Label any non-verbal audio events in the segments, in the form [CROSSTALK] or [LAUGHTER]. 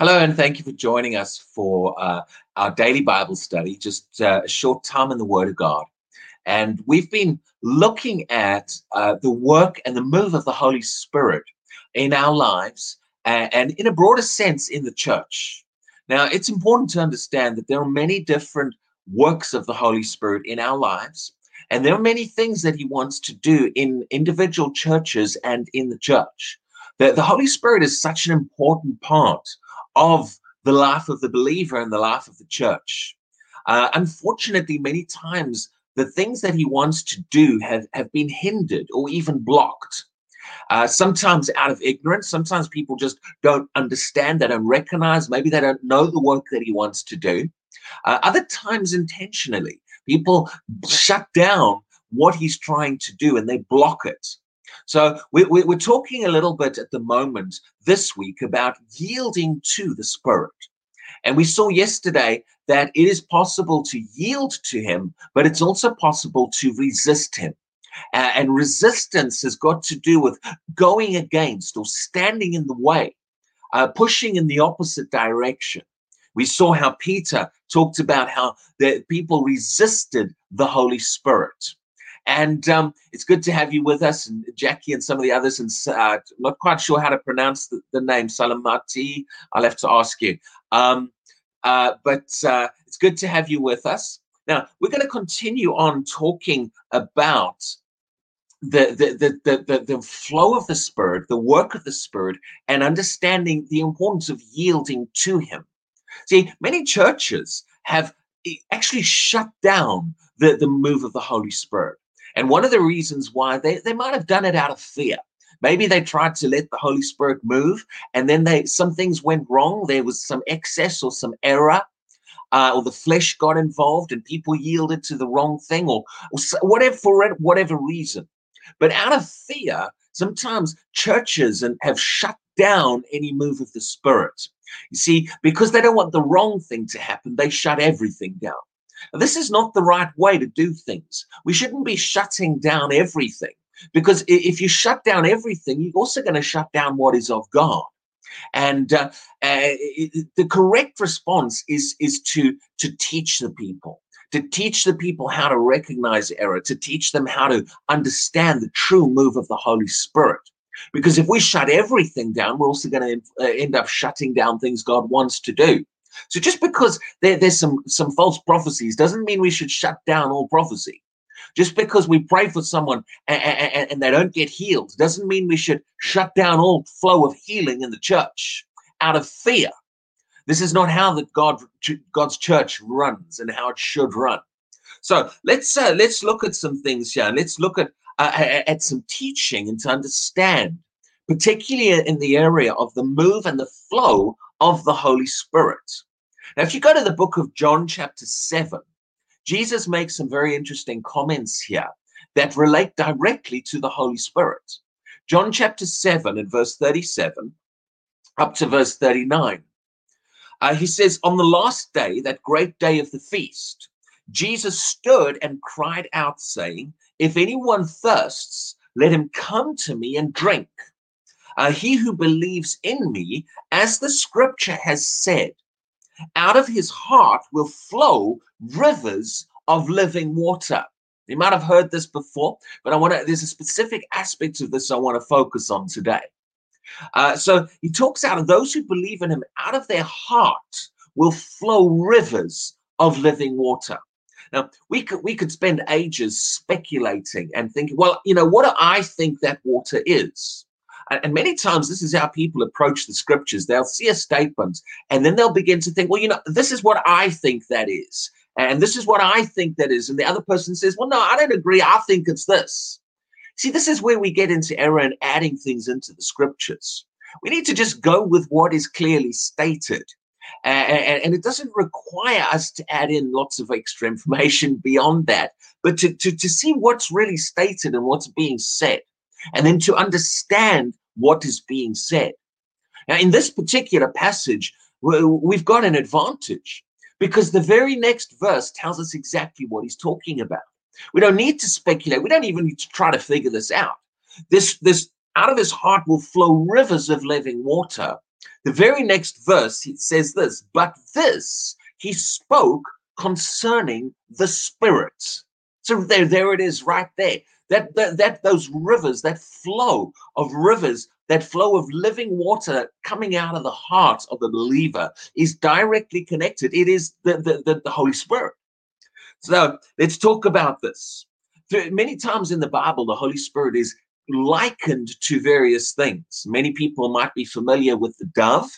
Hello, and thank you for joining us for uh, our daily Bible study, just uh, a short time in the Word of God. And we've been looking at uh, the work and the move of the Holy Spirit in our lives and, in a broader sense in the church. Now, it's important to understand that there are many different works of the Holy Spirit in our lives, and there are many things that He wants to do in individual churches and in the church. The, the Holy Spirit is such an important part of the life of the believer and the life of the church. Uh, unfortunately, many times the things that he wants to do have, have been hindered or even blocked. Uh, sometimes out of ignorance, sometimes people just don't understand, they don't recognize, maybe they don't know the work that he wants to do. Uh, other times, intentionally, people shut down what he's trying to do and they block it. So we, we, we're talking a little bit at the moment this week about yielding to the Spirit. And we saw yesterday that it is possible to yield to Him, but it's also possible to resist Him. Uh, and resistance has got to do with going against or standing in the way, uh, pushing in the opposite direction. We saw how Peter talked about how the people resisted the Holy Spirit. And um, it's good to have you with us, and Jackie and some of the others. And uh, not quite sure how to pronounce the, the name Salamati. I'll have to ask you. Um, uh, but uh, it's good to have you with us. Now we're going to continue on talking about the, the, the, the, the flow of the Spirit, the work of the Spirit, and understanding the importance of yielding to Him. See, many churches have eh, actually shut down the, the move of the Holy Spirit. And one of the reasons why they, they might have done it out of fear. Maybe they tried to let the Holy Spirit move, and then they some things went wrong. There was some excess or some error, uh, or the flesh got involved, and people yielded to the wrong thing, or, or whatever for whatever reason. But out of fear, sometimes churches and have shut down any move of the Spirit. You see, because they don't want the wrong thing to happen, they shut everything down. This is not the right way to do things. We shouldn't be shutting down everything because if you shut down everything, you're also going to shut down what is of God. And uh, uh, the correct response is is to to teach the people, to teach the people how to recognize error, to teach them how to understand the true move of the Holy Spirit. Because if we shut everything down, we're also going to uh, end up shutting down things God wants to do. So just because there, there's some some false prophecies doesn't mean we should shut down all prophecy. Just because we pray for someone and, and, and they don't get healed doesn't mean we should shut down all flow of healing in the church out of fear. This is not how that God God's church runs and how it should run. So let's uh, let's look at some things here. Let's look at uh, at some teaching and to understand, particularly in the area of the move and the flow of the Holy Spirit. Now, if you go to the book of John, chapter 7, Jesus makes some very interesting comments here that relate directly to the Holy Spirit. John chapter 7 and verse 37 up to verse 39. Uh, he says, On the last day, that great day of the feast, Jesus stood and cried out, saying, If anyone thirsts, let him come to me and drink. Uh, he who believes in me, as the scripture has said, out of his heart will flow rivers of living water. You might have heard this before, but I want to, there's a specific aspect of this I want to focus on today. Uh, so he talks out of those who believe in him, out of their heart will flow rivers of living water. Now we could we could spend ages speculating and thinking, well, you know, what do I think that water is? And many times, this is how people approach the scriptures. They'll see a statement and then they'll begin to think, well, you know, this is what I think that is. And this is what I think that is. And the other person says, well, no, I don't agree. I think it's this. See, this is where we get into error and adding things into the scriptures. We need to just go with what is clearly stated. And, and, it doesn't require us to add in lots of extra information [LAUGHS] beyond that, but to, to, to see what's really stated and what's being said, and then to understand what is being said. Now, in this particular passage, we've got an advantage because the very next verse tells us exactly what he's talking about. We don't need to speculate. We don't even need to try to figure this out. This, this out of his heart will flow rivers of living water. The very next verse, it says this, but this he spoke concerning the Spirit. So there, there it is right there. That, that, that those rivers, that flow of rivers, that flow of living water coming out of the heart of the believer is directly connected. It is the, the, the, the Holy Spirit. So let's talk about this. Many times in the Bible, the Holy Spirit is likened to various things. Many people might be familiar with the dove,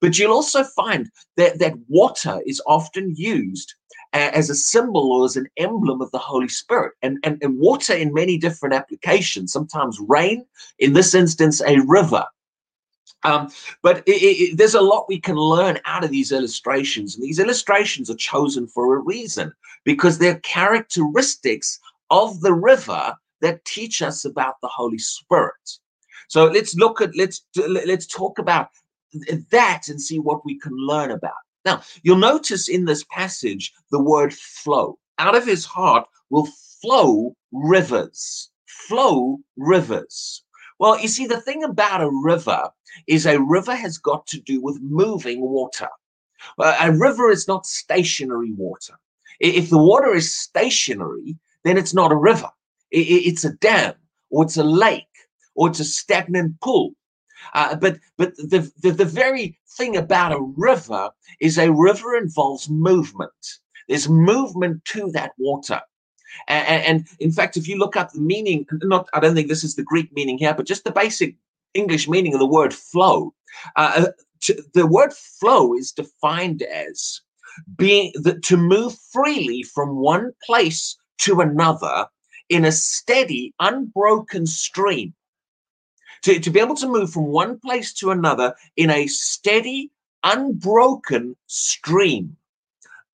but you'll also find that, that water is often used as a symbol or as an emblem of the Holy Spirit. And, and, and water in many different applications, sometimes rain, in this instance, a river. Um, but it, it, there's a lot we can learn out of these illustrations. And these illustrations are chosen for a reason because they're characteristics of the river that teach us about the Holy Spirit. So let's look at let's let's talk about that and see what we can learn about. Now, you'll notice in this passage the word flow. Out of his heart will flow rivers. Flow rivers. Well, you see, the thing about a river is a river has got to do with moving water. A river is not stationary water. If the water is stationary, then it's not a river. It's a dam, or it's a lake, or it's a stagnant pool. Uh, but but the, the, the very thing about a river is a river involves movement. There's movement to that water. And, and, in fact, if you look up the meaning, not I don't think this is the Greek meaning here, but just the basic English meaning of the word flow. Uh, to, the word flow is defined as being the, to move freely from one place to another in a steady, unbroken stream to, to be able to move from one place to another in a steady, unbroken stream,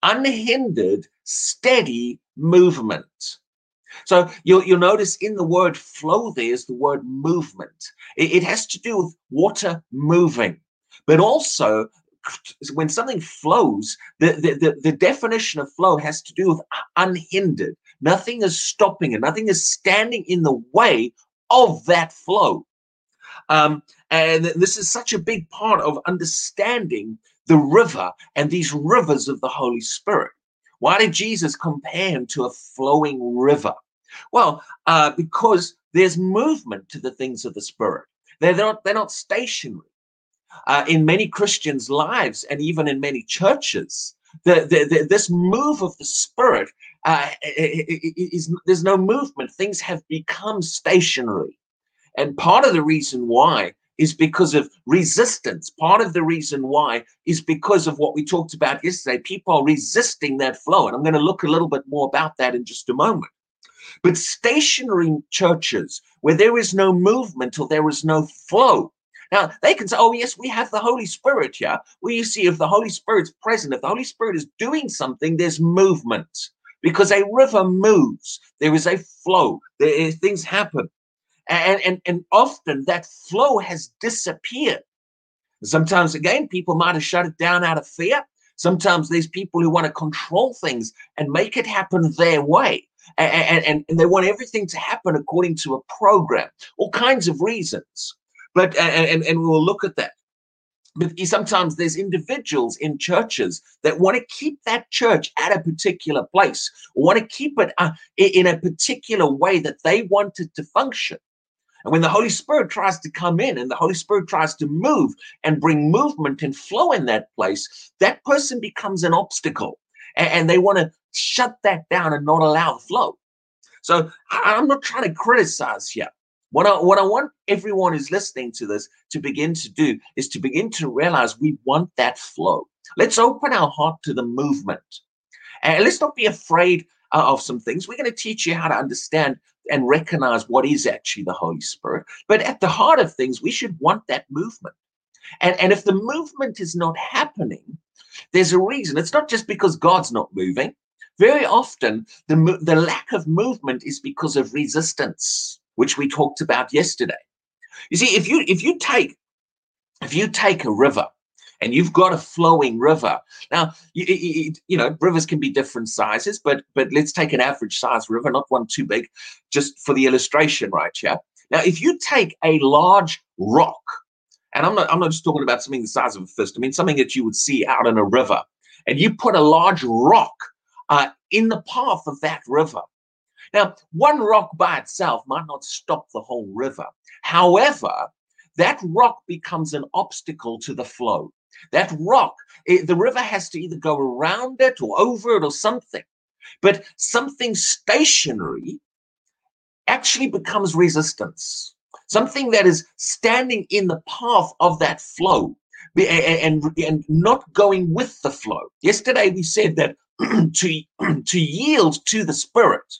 unhindered, steady movement. So you'll, you'll notice in the word flow there is the word movement. It, it has to do with water moving, but also when something flows, the, the, the, the, definition of flow has to do with unhindered. Nothing is stopping it, nothing is standing in the way of that flow. Um, and this is such a big part of understanding the river and these rivers of the Holy Spirit. Why did Jesus compare him to a flowing river? Well, uh, because there's movement to the things of the Spirit. They're not, they're not stationary. Uh, in many Christians' lives and even in many churches, the, the, the, this move of the Spirit uh, is, there's no movement. Things have become stationary. And part of the reason why is because of resistance. Part of the reason why is because of what we talked about yesterday. People are resisting that flow. And I'm going to look a little bit more about that in just a moment. But stationary churches where there is no movement or there is no flow. Now, they can say, oh, yes, we have the Holy Spirit here. Well, you see, if the Holy Spirit's present, if the Holy Spirit is doing something, there's movement because a river moves. There is a flow. Things happen. And, and, and often that flow has disappeared. Sometimes, again, people might have shut it down out of fear. Sometimes there's people who want to control things and make it happen their way. And, and, and they want everything to happen according to a program, all kinds of reasons. But and, and we'll look at that. But sometimes there's individuals in churches that want to keep that church at a particular place, want to keep it uh, in a particular way that they want it to function. And when the Holy Spirit tries to come in and the Holy Spirit tries to move and bring movement and flow in that place, that person becomes an obstacle. And, and they want to shut that down and not allow the flow. So I'm not trying to criticize here. What I, what I want everyone who's listening to this to begin to do is to begin to realize we want that flow. Let's open our heart to the movement. And let's not be afraid of some things. We're going to teach you how to understand and recognize what is actually the Holy Spirit. But at the heart of things, we should want that movement. And, and if the movement is not happening, there's a reason. It's not just because God's not moving. Very often, the, the lack of movement is because of resistance, which we talked about yesterday. You see, if you if you take if you take a river and you've got a flowing river. Now, you, you, you, know, rivers can be different sizes, but but let's take an average size river, not one too big, just for the illustration right here. Now, if you take a large rock and I'm not I'm not just talking about something the size of a fist. I mean something that you would see out in a river, and you put a large rock uh, in the path of that river. Now, one rock by itself might not stop the whole river. However, that rock becomes an obstacle to the flow. That rock, it, the river has to either go around it or over it or something. But something stationary actually becomes resistance. Something that is standing in the path of that flow and, and, and not going with the flow. Yesterday we said that [CLEARS THROAT] to, [CLEARS THROAT] to yield to the Spirit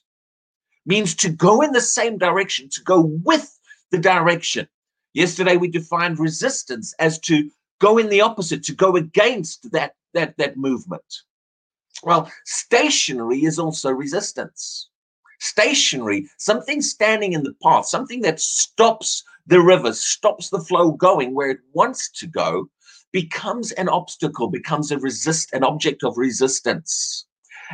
means to go in the same direction, to go with the direction. Yesterday we defined resistance as to go in the opposite, to go against that, that, that movement. Well, stationary is also resistance. Stationary, something standing in the path, something that stops the river, stops the flow going where it wants to go, becomes an obstacle, becomes a resist, an object of resistance.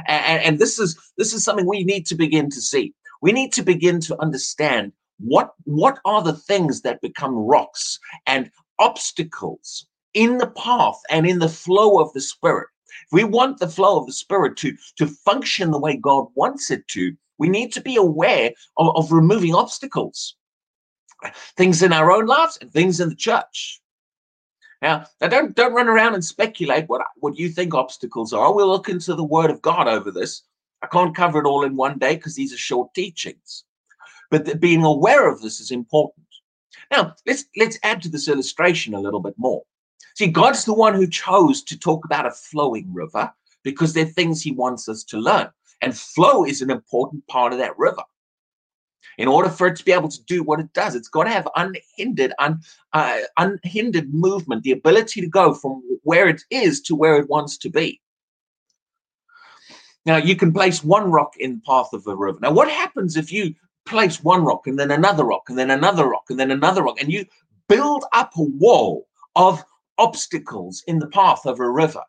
And, and this is this is something we need to begin to see. We need to begin to understand what what are the things that become rocks and obstacles in the path and in the flow of the spirit if we want the flow of the spirit to to function the way god wants it to we need to be aware of, of removing obstacles things in our own lives and things in the church now, now don't don't run around and speculate what what you think obstacles are. We'll look into the Word of God over this. I can't cover it all in one day because these are short teachings. But being aware of this is important. Now, let's let's add to this illustration a little bit more. See, God's the one who chose to talk about a flowing river because they're things He wants us to learn, and flow is an important part of that river. In order for it to be able to do what it does, it's got to have unhindered, un, uh, unhindered movement, the ability to go from where it is to where it wants to be. Now, you can place one rock in the path of a river. Now, what happens if you place one rock and then another rock and then another rock and then another rock and you build up a wall of obstacles in the path of a river?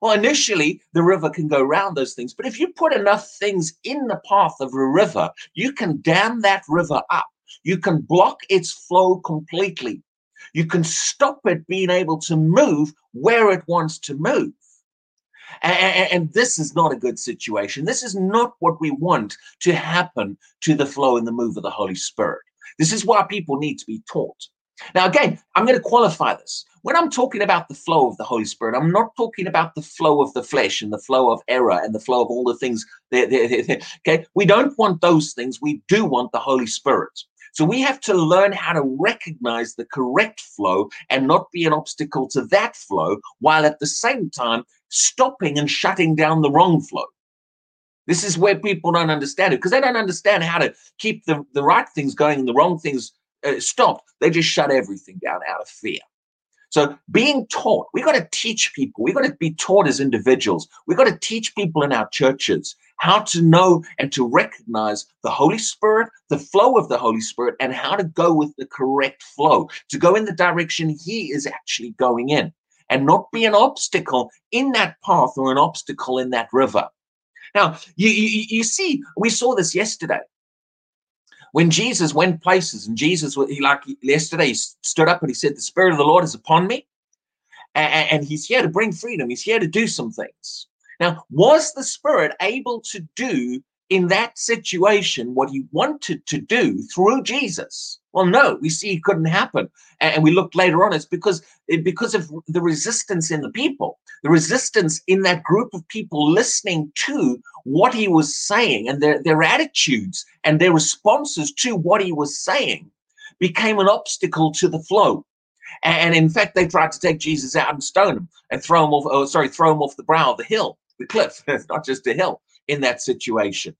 Well, initially, the river can go around those things. But if you put enough things in the path of a river, you can dam that river up. You can block its flow completely. You can stop it being able to move where it wants to move. And, and, this is not a good situation. This is not what we want to happen to the flow and the move of the Holy Spirit. This is why people need to be taught. Now, again, I'm going to qualify this. When I'm talking about the flow of the Holy Spirit, I'm not talking about the flow of the flesh and the flow of error and the flow of all the things. okay, we don't want those things. We do want the Holy Spirit. So we have to learn how to recognize the correct flow and not be an obstacle to that flow, while at the same time stopping and shutting down the wrong flow. This is where people don't understand it because they don't understand how to keep the, the right things going and the wrong things stopped. They just shut everything down out of fear. So being taught, we got to teach people. We got to be taught as individuals. We got to teach people in our churches how to know and to recognize the Holy Spirit, the flow of the Holy Spirit, and how to go with the correct flow, to go in the direction He is actually going in, and not be an obstacle in that path or an obstacle in that river. Now, you, you, you see, we saw this yesterday when Jesus went places and Jesus, he like yesterday, he stood up and he said, The Spirit of the Lord is upon me. And, and he's here to bring freedom. He's here to do some things. Now, was the Spirit able to do in that situation what he wanted to do through Jesus? Well, no, we see it couldn't happen. And we looked later on, it's because it, because of the resistance in the people, the resistance in that group of people listening to what he was saying and their, their attitudes and their responses to what he was saying became an obstacle to the flow. And in fact, they tried to take Jesus out and stone him and throw him off, oh, sorry, throw him off the brow of the hill, the cliff. [LAUGHS] Not just a hill in that situation.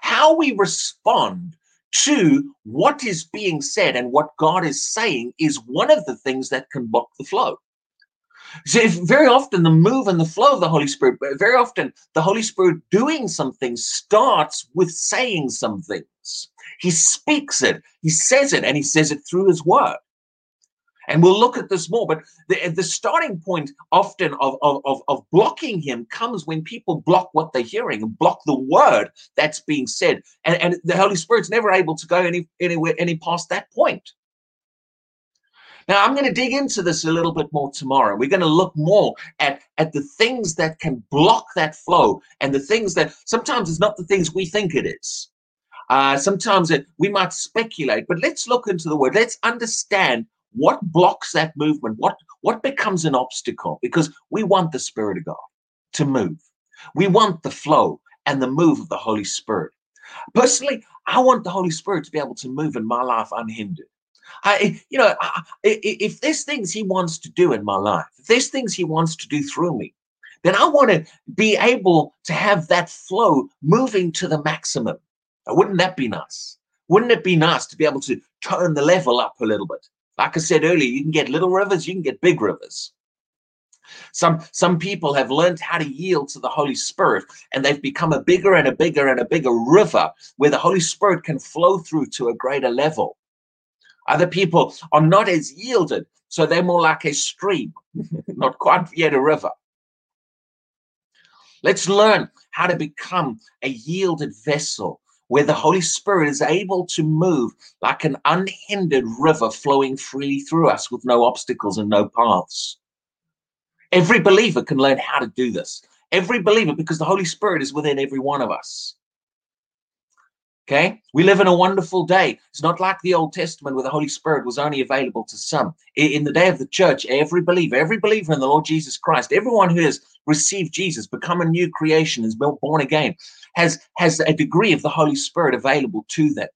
How we respond to what is being said and what God is saying is one of the things that can block the flow. So very often the move and the flow of the Holy Spirit, very often the Holy Spirit doing something starts with saying some things. He speaks it, he says it, and he says it through his word. And we'll look at this more, but the, the starting point often of, of, of blocking him comes when people block what they're hearing and block the word that's being said. And, and the Holy Spirit's never able to go any anywhere any past that point. Now, I'm going to dig into this a little bit more tomorrow. We're going to look more at, at the things that can block that flow and the things that sometimes it's not the things we think it is. Uh, sometimes it, we might speculate, but let's look into the word. Let's understand what blocks that movement, what, what becomes an obstacle, because we want the Spirit of God to move. We want the flow and the move of the Holy Spirit. Personally, I want the Holy Spirit to be able to move in my life unhindered. I, you know, if there's things he wants to do in my life, if there's things he wants to do through me, then I want to be able to have that flow moving to the maximum. Wouldn't that be nice? Wouldn't it be nice to be able to turn the level up a little bit? Like I said earlier, you can get little rivers, you can get big rivers. Some some people have learned how to yield to the Holy Spirit, and they've become a bigger and a bigger and a bigger river where the Holy Spirit can flow through to a greater level. Other people are not as yielded, so they're more like a stream, [LAUGHS] not quite yet a river. Let's learn how to become a yielded vessel where the Holy Spirit is able to move like an unhindered river flowing freely through us with no obstacles and no paths. Every believer can learn how to do this. Every believer, because the Holy Spirit is within every one of us. Okay, we live in a wonderful day. It's not like the Old Testament where the Holy Spirit was only available to some. In the day of the church, every believer, every believer in the Lord Jesus Christ, everyone who has received Jesus, become a new creation, is born again, has, has a degree of the Holy Spirit available to them.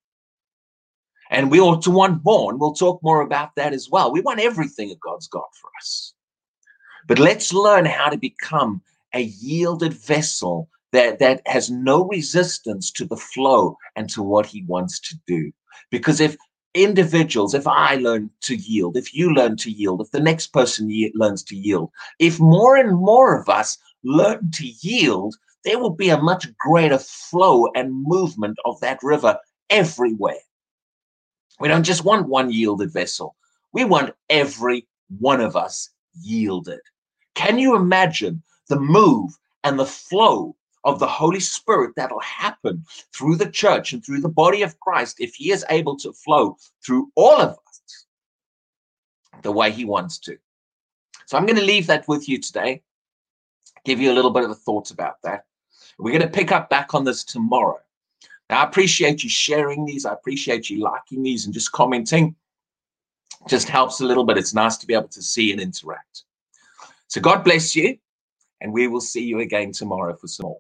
And we ought to want more, and we'll talk more about that as well. We want everything that God's got for us. But let's learn how to become a yielded vessel that, that has no resistance to the flow and to what he wants to do. Because if individuals, if I learn to yield, if you learn to yield, if the next person learns to yield, if more and more of us learn to yield, there will be a much greater flow and movement of that river everywhere. We don't just want one yielded vessel, we want every one of us yielded. Can you imagine the move and the flow of the Holy Spirit that'll happen through the church and through the body of Christ if He is able to flow through all of us the way He wants to. So I'm going to leave that with you today, give you a little bit of a thoughts about that. We're going to pick up back on this tomorrow. Now, I appreciate you sharing these. I appreciate you liking these and just commenting. Just helps a little bit. It's nice to be able to see and interact. So God bless you, and we will see you again tomorrow for some more.